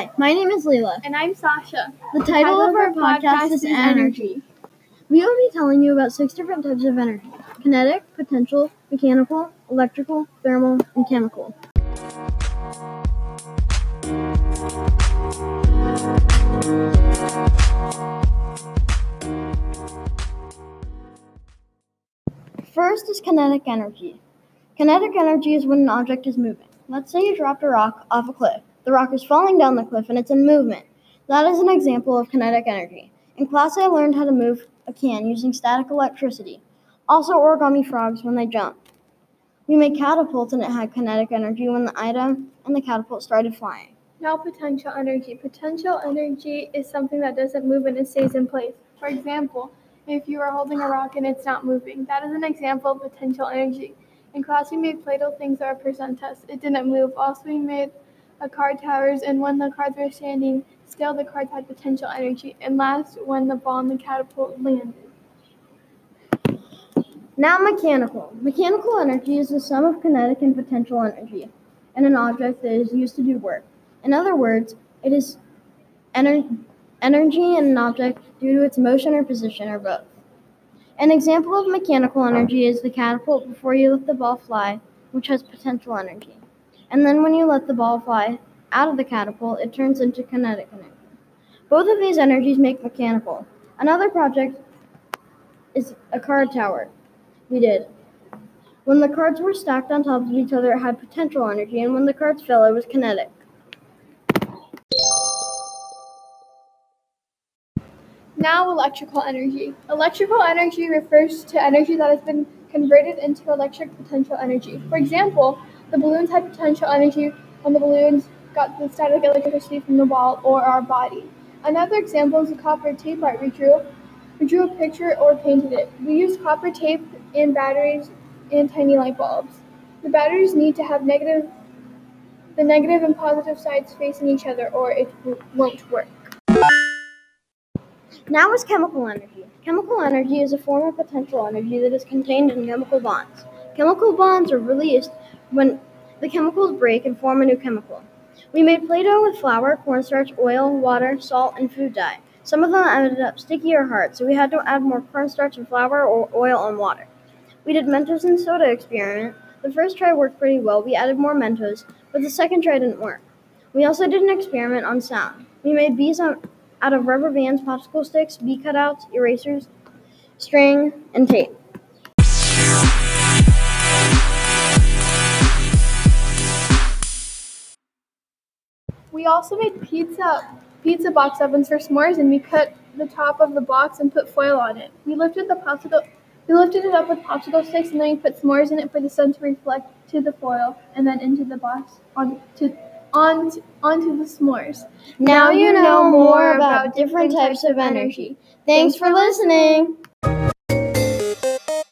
Hi, my name is Leila. And I'm Sasha. The title of our podcast is Energy. We will be telling you about six different types of energy kinetic, potential, mechanical, electrical, thermal, and chemical. First is kinetic energy. Kinetic energy is when an object is moving. Let's say you dropped a rock off a cliff. The rock is falling down the cliff and it's in movement. That is an example of kinetic energy. In class, I learned how to move a can using static electricity. Also, origami frogs when they jump. We made catapults and it had kinetic energy when the item and the catapult started flying. Now, potential energy. Potential energy is something that doesn't move and it stays in place. For example, if you are holding a rock and it's not moving, that is an example of potential energy. In class, we made Play-Doh things that percent test. It didn't move. Also, we made a card towers, and when the cards were standing still, the cards had potential energy. And last, when the ball and the catapult landed. Now, mechanical. Mechanical energy is the sum of kinetic and potential energy in an object that is used to do work. In other words, it is ener- energy in an object due to its motion or position or both. An example of mechanical energy is the catapult before you let the ball fly, which has potential energy. And then when you let the ball fly out of the catapult, it turns into kinetic energy. Both of these energies make mechanical. Another project is a card tower we did. When the cards were stacked on top of each other, it had potential energy, and when the cards fell, it was kinetic. Now, electrical energy. Electrical energy refers to energy that has been converted into electric potential energy. For example, the balloons had potential energy when the balloons got the static electricity from the wall or our body. Another example is the copper tape art we drew. We drew a picture or painted it. We used copper tape and batteries and tiny light bulbs. The batteries need to have negative, the negative and positive sides facing each other, or it won't work. Now is chemical energy. Chemical energy is a form of potential energy that is contained in chemical bonds. Chemical bonds are released when the chemicals break and form a new chemical. We made Play Doh with flour, cornstarch, oil, water, salt, and food dye. Some of them ended up sticky or hard, so we had to add more cornstarch and flour or oil and water. We did Mentos and soda experiment. The first try worked pretty well. We added more Mentos, but the second try didn't work. We also did an experiment on sound. We made bees on out of rubber bands, popsicle sticks, bee cutouts, erasers, string, and tape. We also made pizza pizza box ovens for s'mores, and we cut the top of the box and put foil on it. We lifted the popsicle. We lifted it up with popsicle sticks, and then we put s'mores in it for the sun to reflect to the foil, and then into the box onto onto, onto the s'mores. Now you know more about different types of energy. Thanks for listening.